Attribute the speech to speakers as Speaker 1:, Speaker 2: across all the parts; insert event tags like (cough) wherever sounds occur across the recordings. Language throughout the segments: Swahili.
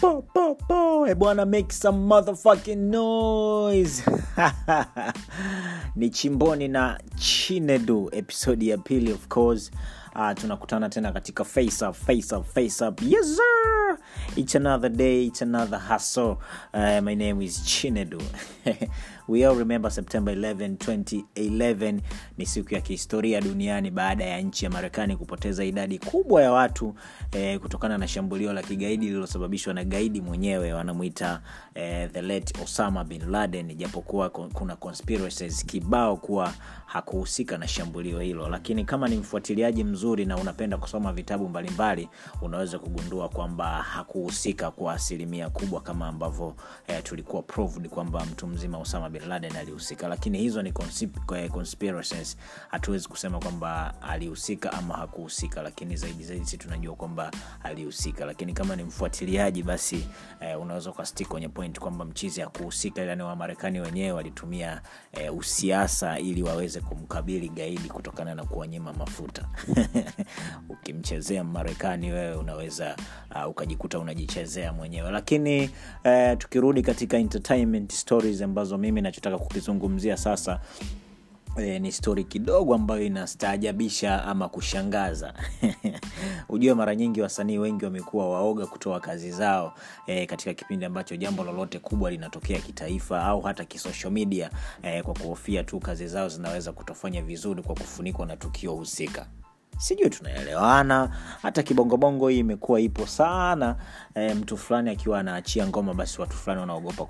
Speaker 1: po. E bwana, make some motherfucking noise (laughs) ni chimboni na chinedu episodi ya pili of course uh, tunakutana tena katika face up, face up, face up. Yes, sir. It's another day, it's another hustle. Uh, my name is Chinedu. (laughs) we all remember September 11, 2011 ni siku ya kihistoria duniani baada ya nchi ya Marekani kupoteza idadi kubwa ya watu eh, kutokana na shambulio la kigaidi lililosababishwa na gaidi mwenyewe wanamwita eh, the late Osama bin Laden, japokuwa kuna conspiracies kibao kuwa hakuhusika na shambulio hilo, lakini kama ni mfuatiliaji mzuri na unapenda kusoma vitabu mbalimbali unaweza kugundua kwamba hakuhusika kwa asilimia kubwa kama ambavyo eh, tulikuwa proved kwamba mtu mzima Osama bin alihusika, lakini hizo ni conspiracies. Hatuwezi kusema kwamba alihusika ama hakuhusika, lakini zaidi zaidi si tunajua kwamba alihusika. Lakini kama ni mfuatiliaji, basi eh, unaweza ukastick kwenye point kwamba mchizi hakuhusika, ila ni Wamarekani wenyewe walitumia eh, usiasa ili waweze kumkabili gaidi kutokana na kuwanyima mafuta (laughs) ukimchezea Marekani wewe unaweza uh, ukajikuta unajichezea mwenyewe. Lakini uh, tukirudi katika entertainment stories ambazo mimi nachotaka kukizungumzia sasa E, ni stori kidogo ambayo inastaajabisha ama kushangaza. (laughs) Hujue mara nyingi wasanii wengi wamekuwa waoga kutoa kazi zao e, katika kipindi ambacho jambo lolote kubwa linatokea kitaifa au hata kisocial media e, kwa kuhofia tu kazi zao zinaweza kutofanya vizuri kwa kufunikwa na tukio husika sijui tunaelewana. Hata kibongobongo hii imekuwa ipo sana. E, mtu fulani akiwa anaachia ngoma basi watu fulani wanaogopa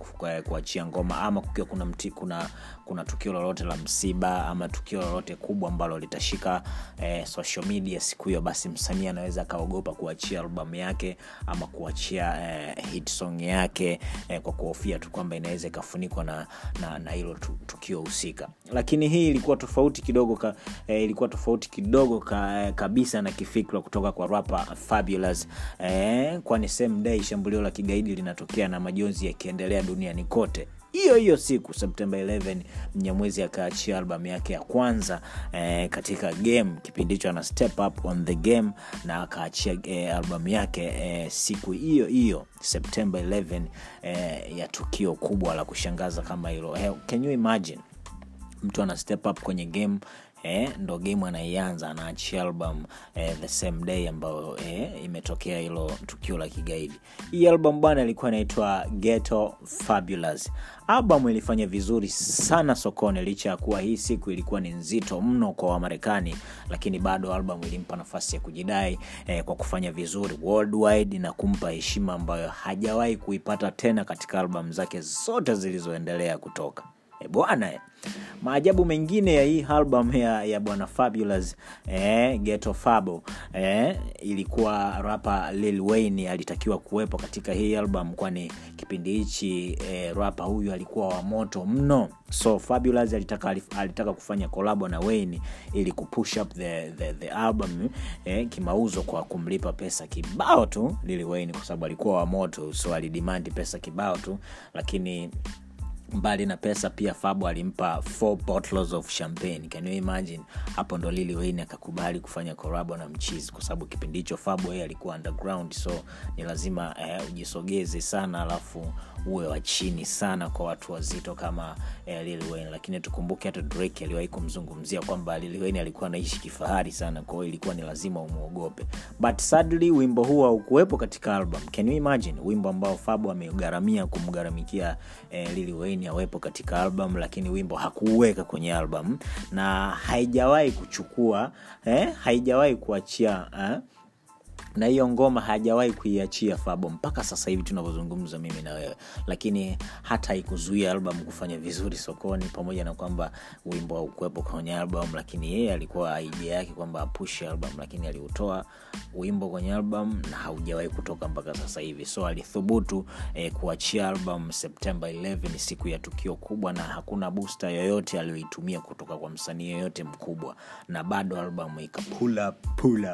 Speaker 1: kuachia ngoma. Ama kukiwa kuna mti, kuna kuna tukio lolote la msiba ama tukio lolote kubwa ambalo litashika e, social media siku hiyo basi msanii anaweza akaogopa kuachia albamu yake ama kuachia e, hit song yake e, kwa kuhofia tu kwamba inaweza ikafunikwa na na, na hilo tukio husika. Lakini hii ilikuwa tofauti kidogo ka, e, ilikuwa tofauti kidogo ka, kabisa na kifikra kutoka kwa rapa Fabulous. Eh, kwani same day shambulio la kigaidi linatokea na majonzi yakiendelea duniani kote. Hiyo hiyo siku septemba 11 mnyamwezi akaachia albamu yake ya kwanza eh, katika game kipindi hicho ana step up on the game na akaachia eh, albamu yake eh, siku hiyo hiyo septemba 11 eh, ya tukio kubwa la kushangaza kama hilo. Hey, can you imagine mtu ana step up kwenye game eh, ndo game anaianza anaachia album eh, the same day ambayo eh, imetokea hilo tukio la kigaidi. Hii album bwana ilikuwa inaitwa ghetto fabulous. Album ilifanya vizuri sana sokoni licha ya kuwa hii siku ilikuwa ni nzito mno kwa wamarekani lakini bado album ilimpa nafasi ya kujidai eh, kwa kufanya vizuri worldwide na kumpa heshima ambayo hajawahi kuipata tena katika albamu zake zote zilizoendelea kutoka e bwana maajabu mengine ya hii album ya, ya bwana fabulous eh, geto fabo eh, ilikuwa rapa lil wayne alitakiwa kuwepo katika hii album kwani kipindi hichi eh, rapa huyu alikuwa wa moto mno. So fabulous alitaka, alitaka kufanya kolabo na wayne ili kupush up the, the, the album eh, kimauzo kwa kumlipa pesa kibao tu lil wayne kwa sababu alikuwa wa moto. So alidimandi pesa kibao tu lakini mbali na pesa pia fabo alimpa four bottles of champagne. Can you imagine? Hapo ndo lili wayne akakubali kufanya korabo na mchizi kwa sababu kipindi hicho fabo yeye alikuwa underground so ni lazima eh, ujisogeze sana alafu uwe wa chini sana kwa watu wazito kama eh, lili wayne. Lakini tukumbuke hata drake aliwahi kumzungumzia kwamba lili wayne alikuwa anaishi kifahari sana kwa hiyo ilikuwa ni lazima umwogope but sadly wimbo huu haukuwepo katika album. Can you imagine? Wimbo ambao fabo amegharamia kumgharamikia eh, lili wayne Wayne awepo katika album lakini wimbo hakuuweka kwenye album. Na haijawahi kuchukua eh, haijawahi kuachia eh, na hiyo ngoma hajawahi kuiachia fabo mpaka sasa hivi tunavyozungumza mimi na wewe. Lakini hata haikuzuia album kufanya vizuri sokoni pamoja na kwamba wimbo haukuwepo kwenye album lakini yeye alikuwa idea yake kwamba apushe album lakini aliutoa wimbo kwenye album na haujawahi kutoka mpaka sasa hivi. So alithubutu eh, kuachia album september 11 siku ya tukio kubwa na hakuna booster yoyote aliyoitumia kutoka kwa msanii yoyote mkubwa. Na bado album ika pull up, pull.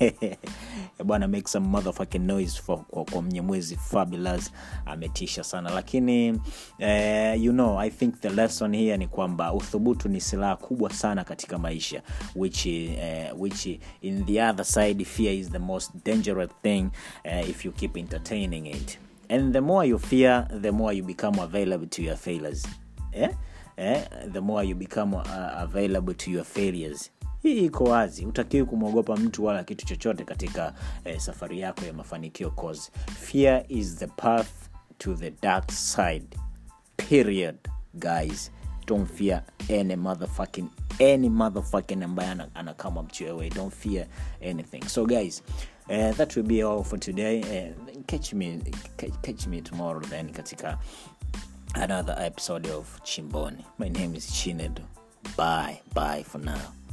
Speaker 1: (laughs) Eh, bwana make some motherfucking noise for, kwa, kwa mnyemwezi fabulous. Ametisha sana. Lakini eh, you know i think the lesson here ni kwamba uthubutu ni silaha kubwa sana katika maisha which, eh, which in the other side fear is the most dangerous thing eh, if you keep entertaining it. And the more you fear the more you become available to your failures. Eh? Eh? the more you become uh, available to your failures hii iko wazi. Utakiwi kumwogopa mtu wala kitu chochote katika eh, safari yako ya mafanikio cause fear is the path to the dark side period guys. Don't fear any motherfucking any motherfucking ambaye anakama mtu away don't fear anything. So guys uh, that will be all for today. Uh, catch me catch, catch me tomorrow then katika another episode of chimboni. My name is chinedo bye bye for now